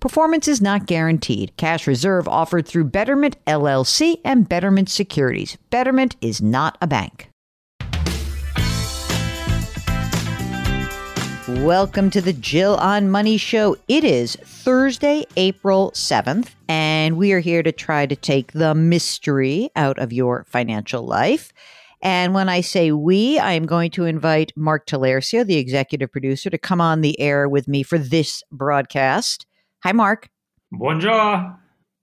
Performance is not guaranteed. Cash reserve offered through Betterment LLC and Betterment Securities. Betterment is not a bank. Welcome to the Jill on Money Show. It is Thursday, April 7th, and we are here to try to take the mystery out of your financial life. And when I say we, I am going to invite Mark Talercio, the executive producer, to come on the air with me for this broadcast. Hi, Mark. Bonjour.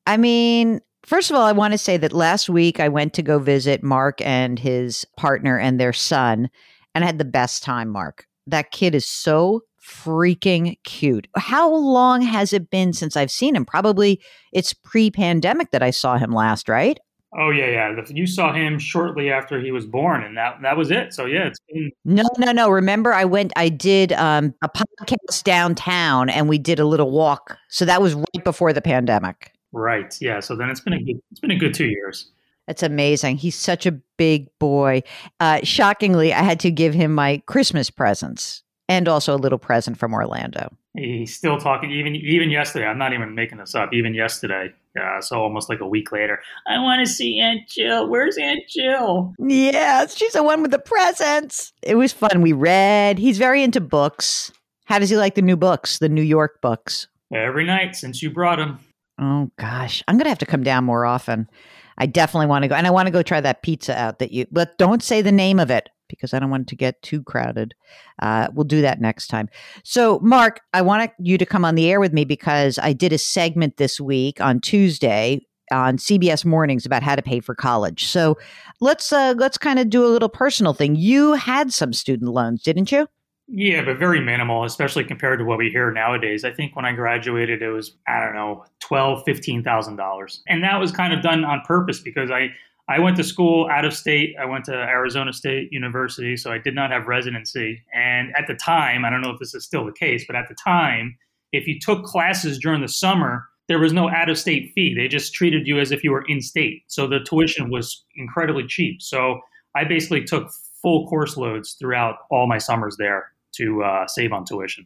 I mean, first of all, I want to say that last week I went to go visit Mark and his partner and their son, and I had the best time, Mark. That kid is so freaking cute. How long has it been since I've seen him? Probably it's pre pandemic that I saw him last, right? Oh yeah, yeah. You saw him shortly after he was born, and that that was it. So yeah, it's been no, no, no. Remember, I went. I did um, a podcast downtown, and we did a little walk. So that was right before the pandemic. Right. Yeah. So then it's been a good. It's been a good two years. It's amazing. He's such a big boy. Uh, shockingly, I had to give him my Christmas presents and also a little present from Orlando. He's still talking even even yesterday. I'm not even making this up. Even yesterday, uh, so almost like a week later, I want to see Aunt Jill. Where's Aunt Jill? Yeah, she's the one with the presents. It was fun. We read. He's very into books. How does he like the new books, the New York books? Every night since you brought him. Oh gosh, I'm gonna have to come down more often. I definitely want to go, and I want to go try that pizza out that you. But don't say the name of it because I don't want it to get too crowded. Uh, we'll do that next time. So, Mark, I want you to come on the air with me because I did a segment this week on Tuesday on CBS Mornings about how to pay for college. So, let's uh, let's kind of do a little personal thing. You had some student loans, didn't you? Yeah, but very minimal, especially compared to what we hear nowadays. I think when I graduated, it was I don't know twelve, fifteen thousand dollars, and that was kind of done on purpose because I I went to school out of state. I went to Arizona State University, so I did not have residency. And at the time, I don't know if this is still the case, but at the time, if you took classes during the summer, there was no out of state fee. They just treated you as if you were in state. So the tuition was incredibly cheap. So I basically took full course loads throughout all my summers there to uh, save on tuition.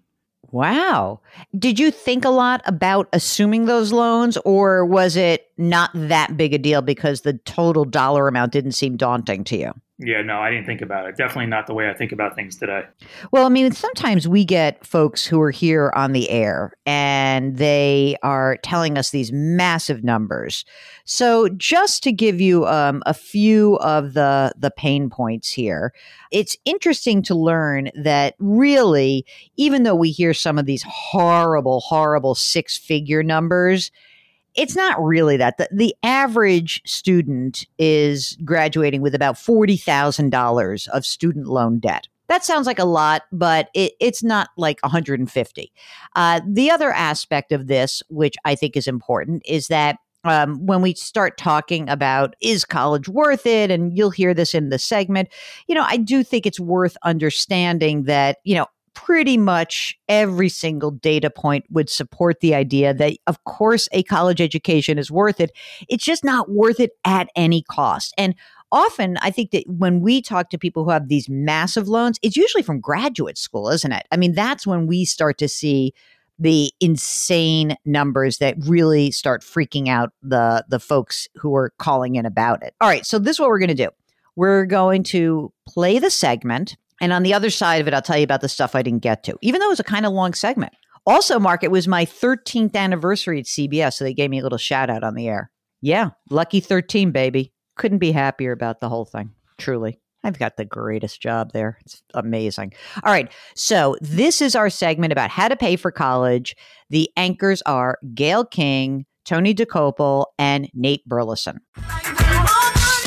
Wow. Did you think a lot about assuming those loans, or was it not that big a deal because the total dollar amount didn't seem daunting to you? Yeah, no, I didn't think about it. Definitely not the way I think about things today. Well, I mean, sometimes we get folks who are here on the air and they are telling us these massive numbers. So, just to give you um, a few of the the pain points here, it's interesting to learn that really, even though we hear some of these horrible, horrible six figure numbers, it's not really that. The, the average student is graduating with about $40,000 of student loan debt. That sounds like a lot, but it, it's not like 150. Uh, the other aspect of this, which I think is important, is that um, when we start talking about is college worth it, and you'll hear this in the segment, you know, I do think it's worth understanding that, you know, pretty much every single data point would support the idea that, of course, a college education is worth it. It's just not worth it at any cost. And often I think that when we talk to people who have these massive loans, it's usually from graduate school, isn't it? I mean, that's when we start to see the insane numbers that really start freaking out the the folks who are calling in about it. All right, so this is what we're going to do. We're going to play the segment and on the other side of it, I'll tell you about the stuff I didn't get to, even though it was a kind of long segment. Also, Mark, it was my 13th anniversary at CBS, so they gave me a little shout out on the air. Yeah, lucky 13, baby. Couldn't be happier about the whole thing, truly. I've got the greatest job there. It's amazing. All right. So, this is our segment about how to pay for college. The anchors are Gayle King, Tony Dokoupil, and Nate Burleson.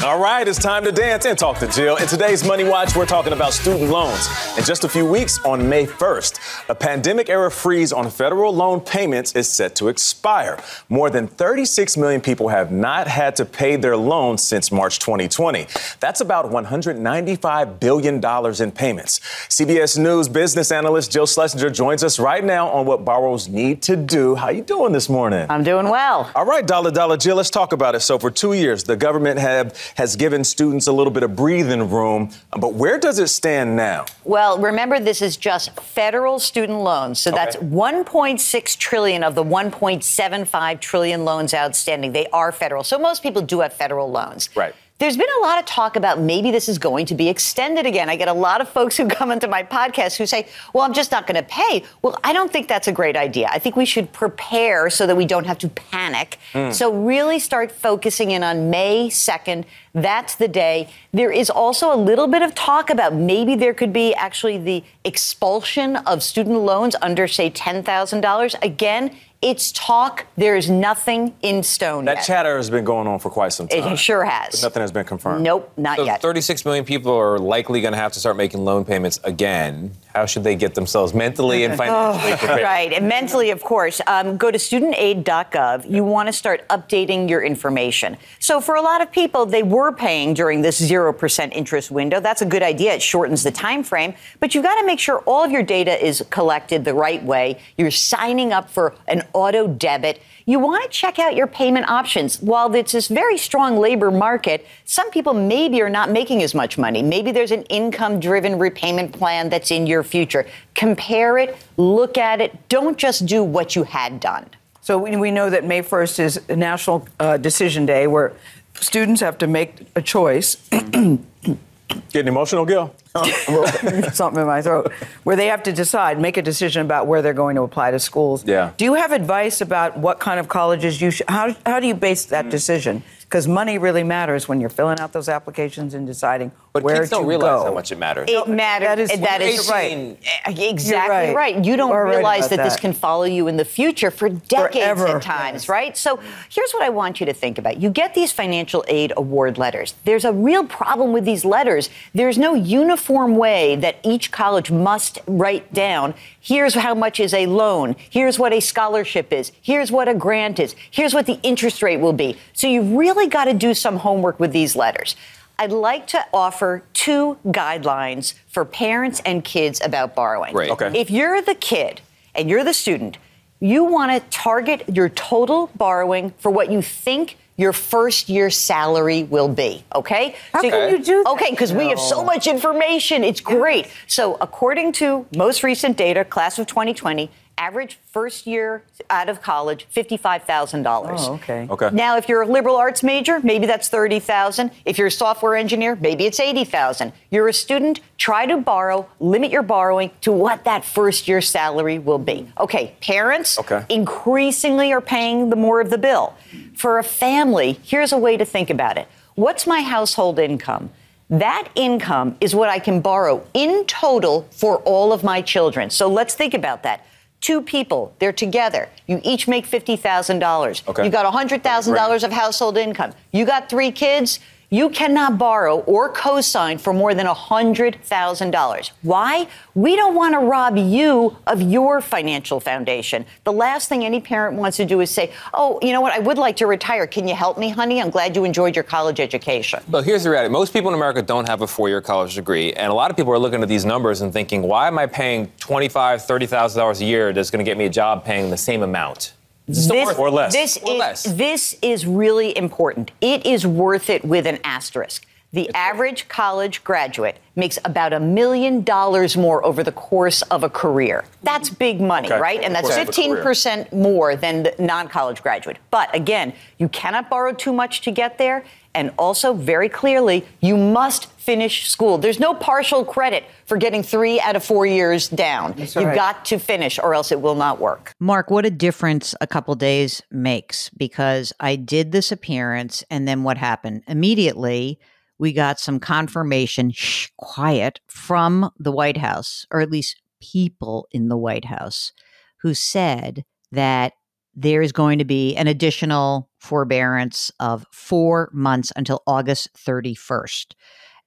All right, it's time to dance and talk to Jill. In today's Money Watch, we're talking about student loans. In just a few weeks, on May 1st, a pandemic era freeze on federal loan payments is set to expire. More than 36 million people have not had to pay their loans since March 2020. That's about $195 billion in payments. CBS News business analyst Jill Schlesinger joins us right now on what borrowers need to do. How are you doing this morning? I'm doing well. All right, Dollar Dollar Jill, let's talk about it. So for two years, the government have has given students a little bit of breathing room. But where does it stand now? Well, remember this is just federal student loans. So okay. that's 1.6 trillion of the 1.75 trillion loans outstanding. They are federal. So most people do have federal loans. Right. There's been a lot of talk about maybe this is going to be extended again. I get a lot of folks who come into my podcast who say, well, I'm just not going to pay. Well, I don't think that's a great idea. I think we should prepare so that we don't have to panic. Mm. So, really start focusing in on May 2nd. That's the day. There is also a little bit of talk about maybe there could be actually the expulsion of student loans under, say, $10,000. Again, it's talk. There is nothing in stone. That yet. chatter has been going on for quite some time. It sure has. But nothing has been confirmed. Nope, not so yet. 36 million people are likely going to have to start making loan payments again. How should they get themselves mentally and financially oh, prepared? Right, and mentally, of course. Um, go to studentaid.gov. You want to start updating your information. So, for a lot of people, they were paying during this 0% interest window. That's a good idea. It shortens the time frame. But you've got to make sure all of your data is collected the right way. You're signing up for an auto debit. You want to check out your payment options. While it's this very strong labor market, some people maybe are not making as much money. Maybe there's an income driven repayment plan that's in your future. Compare it, look at it. Don't just do what you had done. So we know that May 1st is National uh, Decision Day where students have to make a choice. Getting emotional, Jill? something in my throat, where they have to decide, make a decision about where they're going to apply to schools. Yeah. Do you have advice about what kind of colleges you should? How, how do you base that mm. decision? Because money really matters when you're filling out those applications and deciding but where kids to don't realize go. how much it matters. It matters. That is, that is right. Exactly right. right. You don't You're realize right that, that, this can follow you in the future for decades Forever. at times, yes. right? So here's what I want you to think about. You get these financial aid award letters. There's a real problem with these letters. There's no uniform way that each college must write down here's how much is a loan, here's what a scholarship is, here's what a grant is, here's what the interest rate will be. So you've really got to do some homework with these letters. I'd like to offer two guidelines for parents and kids about borrowing. Right. Okay. If you're the kid and you're the student, you want to target your total borrowing for what you think your first year salary will be. Okay? How so can you do that? Okay, because no. we have so much information. It's great. So, according to most recent data, class of 2020, average first year out of college $55,000. Oh, okay. Okay. Now if you're a liberal arts major, maybe that's 30,000. If you're a software engineer, maybe it's 80,000. You're a student, try to borrow, limit your borrowing to what that first year salary will be. Okay, parents okay. increasingly are paying the more of the bill. For a family, here's a way to think about it. What's my household income? That income is what I can borrow in total for all of my children. So let's think about that. Two people, they're together. You each make $50,000. Okay. You got $100,000 of household income. You got three kids. You cannot borrow or co-sign for more than $100,000. Why? We don't want to rob you of your financial foundation. The last thing any parent wants to do is say, oh, you know what? I would like to retire. Can you help me, honey? I'm glad you enjoyed your college education. Well, here's the reality. Most people in America don't have a four-year college degree. And a lot of people are looking at these numbers and thinking, why am I paying $25,000, $30,000 a year that's going to get me a job paying the same amount? This, or less. This or is, less. This is really important. It is worth it with an asterisk. The it's average college graduate makes about a million dollars more over the course of a career. That's big money, okay. right? And that's 15% more than the non college graduate. But again, you cannot borrow too much to get there. And also, very clearly, you must finish school. There's no partial credit for getting three out of four years down. You've got to finish, or else it will not work. Mark, what a difference a couple days makes because I did this appearance, and then what happened? Immediately, we got some confirmation, shh, quiet, from the White House, or at least people in the White House, who said that there is going to be an additional forbearance of four months until August 31st.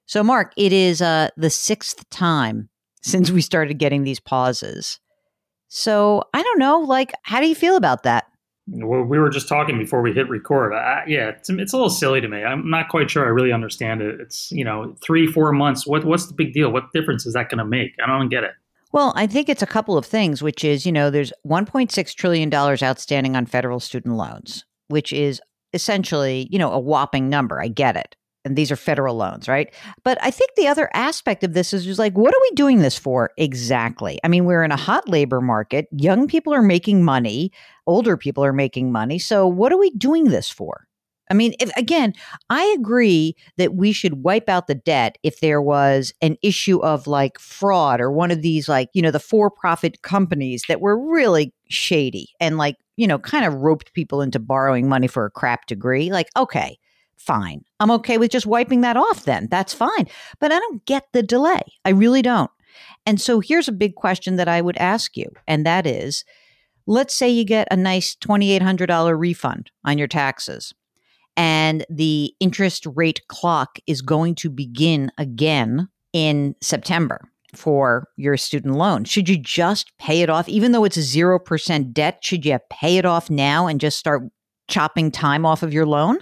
So, Mark, it is uh, the sixth time since we started getting these pauses. So, I don't know, like, how do you feel about that? We were just talking before we hit record. I, yeah, it's, it's, a little silly to me. I'm not quite sure I really understand it. It's you know three, four months. What what's the big deal? What difference is that going to make? I don't get it. Well, I think it's a couple of things, which is you know there's 1.6 trillion dollars outstanding on federal student loans, which is essentially you know a whopping number. I get it and these are federal loans, right? But I think the other aspect of this is just like, what are we doing this for exactly? I mean, we're in a hot labor market. Young people are making money, older people are making money. So, what are we doing this for? I mean, if, again, I agree that we should wipe out the debt if there was an issue of like fraud or one of these, like, you know, the for profit companies that were really shady and like, you know, kind of roped people into borrowing money for a crap degree. Like, okay, fine. I'm okay with just wiping that off then. That's fine. But I don't get the delay. I really don't. And so here's a big question that I would ask you, and that is let's say you get a nice $2,800 refund on your taxes, and the interest rate clock is going to begin again in September for your student loan. Should you just pay it off, even though it's a 0% debt? Should you pay it off now and just start chopping time off of your loan?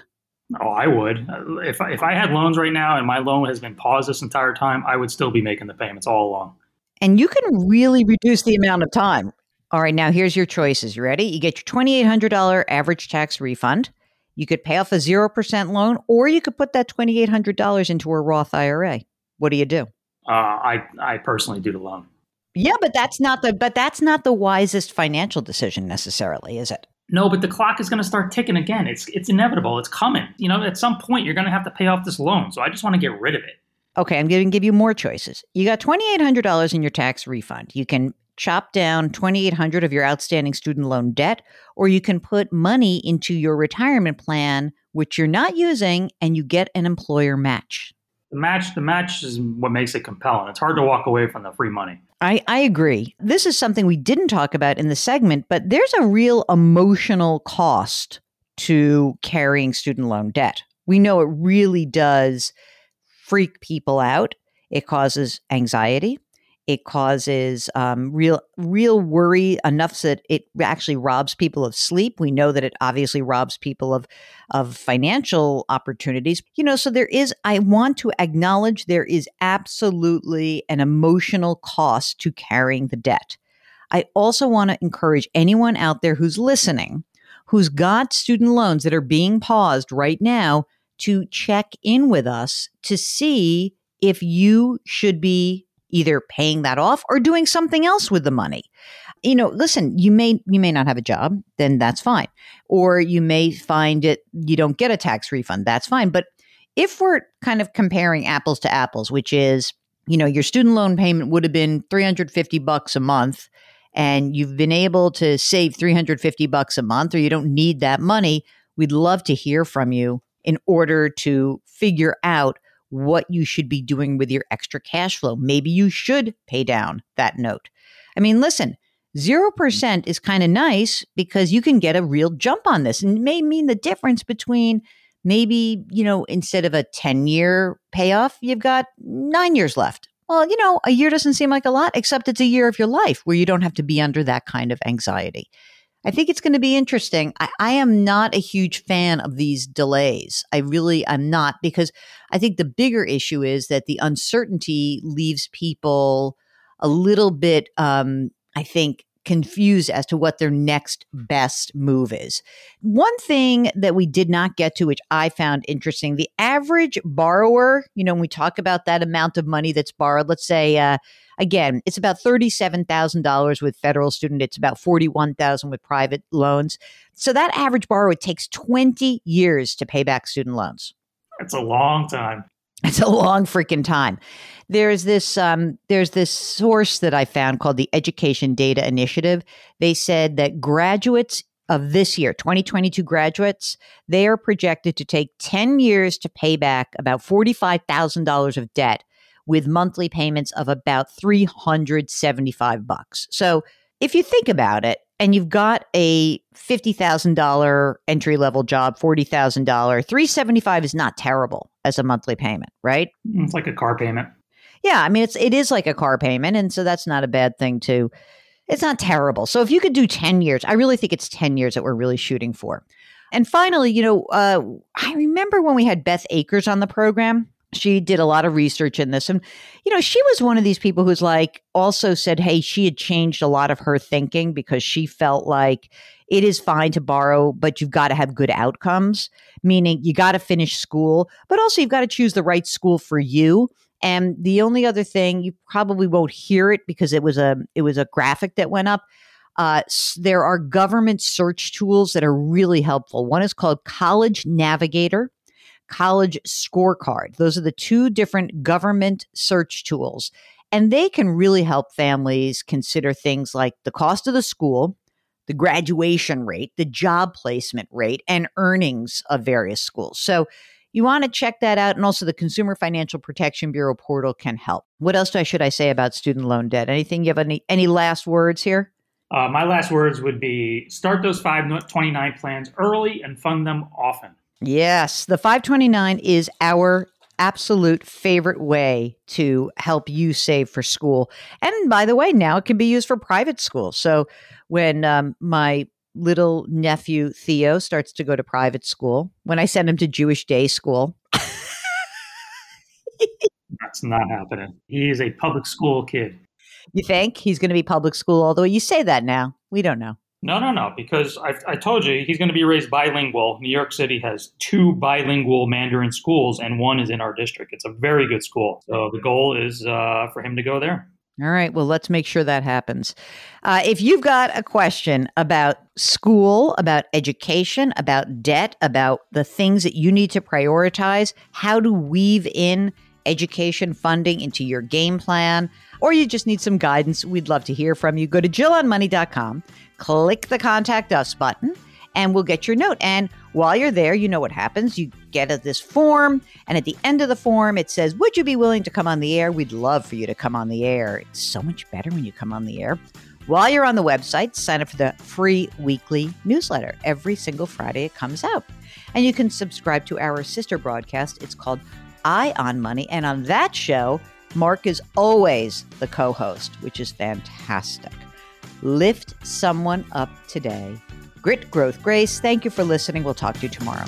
Oh, I would. If I, if I had loans right now and my loan has been paused this entire time, I would still be making the payments all along. And you can really reduce the amount of time. All right, now here's your choices. You ready? You get your $2,800 average tax refund. You could pay off a 0% loan, or you could put that $2,800 into a Roth IRA. What do you do? Uh, I, I personally do the loan. Yeah, but that's not the but that's not the wisest financial decision necessarily, is it? No, but the clock is going to start ticking again. It's it's inevitable. It's coming. You know, at some point you're going to have to pay off this loan. So I just want to get rid of it. Okay, I'm going to give you more choices. You got $2800 in your tax refund. You can chop down 2800 of your outstanding student loan debt or you can put money into your retirement plan which you're not using and you get an employer match. The match the match is what makes it compelling. It's hard to walk away from the free money. I, I agree. This is something we didn't talk about in the segment, but there's a real emotional cost to carrying student loan debt. We know it really does freak people out. It causes anxiety. It causes um, real, real worry enough that it actually robs people of sleep. We know that it obviously robs people of, of financial opportunities. You know, so there is. I want to acknowledge there is absolutely an emotional cost to carrying the debt. I also want to encourage anyone out there who's listening, who's got student loans that are being paused right now, to check in with us to see if you should be either paying that off or doing something else with the money. You know, listen, you may you may not have a job, then that's fine. Or you may find it you don't get a tax refund, that's fine. But if we're kind of comparing apples to apples, which is, you know, your student loan payment would have been 350 bucks a month and you've been able to save 350 bucks a month or you don't need that money, we'd love to hear from you in order to figure out what you should be doing with your extra cash flow. Maybe you should pay down that note. I mean, listen, 0% mm. is kind of nice because you can get a real jump on this and it may mean the difference between maybe, you know, instead of a 10 year payoff, you've got nine years left. Well, you know, a year doesn't seem like a lot, except it's a year of your life where you don't have to be under that kind of anxiety. I think it's going to be interesting. I, I, am not a huge fan of these delays. I really I'm not because I think the bigger issue is that the uncertainty leaves people a little bit, um, I think, confused as to what their next best move is. One thing that we did not get to, which I found interesting, the average borrower, you know, when we talk about that amount of money that's borrowed, let's say, uh, again, it's about $37,000 with federal student, it's about 41,000 with private loans. So that average borrower takes 20 years to pay back student loans. That's a long time. It's a long freaking time. There's this um, there's this source that I found called the Education Data Initiative. They said that graduates of this year, 2022 graduates, they are projected to take 10 years to pay back about $45,000 of debt with monthly payments of about 375 bucks. So, if you think about it, and you've got a $50,000 entry level job, $40,000, 375 is not terrible as a monthly payment, right? It's like a car payment. Yeah, I mean it's it is like a car payment and so that's not a bad thing to it's not terrible. So if you could do 10 years, I really think it's 10 years that we're really shooting for. And finally, you know, uh, I remember when we had Beth Akers on the program she did a lot of research in this and you know she was one of these people who's like also said hey she had changed a lot of her thinking because she felt like it is fine to borrow but you've got to have good outcomes meaning you got to finish school but also you've got to choose the right school for you and the only other thing you probably won't hear it because it was a it was a graphic that went up uh, there are government search tools that are really helpful. One is called College Navigator college scorecard. Those are the two different government search tools. And they can really help families consider things like the cost of the school, the graduation rate, the job placement rate, and earnings of various schools. So you want to check that out. And also the Consumer Financial Protection Bureau portal can help. What else should I say about student loan debt? Anything you have any, any last words here? Uh, my last words would be start those 529 plans early and fund them often. Yes, the 529 is our absolute favorite way to help you save for school. And by the way, now it can be used for private school. So when um, my little nephew Theo starts to go to private school, when I send him to Jewish day school, that's not happening. He is a public school kid. You think he's going to be public school? Although you say that now, we don't know. No, no, no, because I, I told you he's going to be raised bilingual. New York City has two bilingual Mandarin schools, and one is in our district. It's a very good school. So the goal is uh, for him to go there. All right. Well, let's make sure that happens. Uh, if you've got a question about school, about education, about debt, about the things that you need to prioritize, how to weave in education funding into your game plan, or you just need some guidance, we'd love to hear from you. Go to JillOnMoney.com click the contact us button and we'll get your note. And while you're there, you know what happens. You get this form, and at the end of the form, it says, Would you be willing to come on the air? We'd love for you to come on the air. It's so much better when you come on the air. While you're on the website, sign up for the free weekly newsletter. Every single Friday, it comes out. And you can subscribe to our sister broadcast. It's called Eye on Money. And on that show, Mark is always the co host, which is fantastic. Lift someone up today. Grit, growth, grace. Thank you for listening. We'll talk to you tomorrow.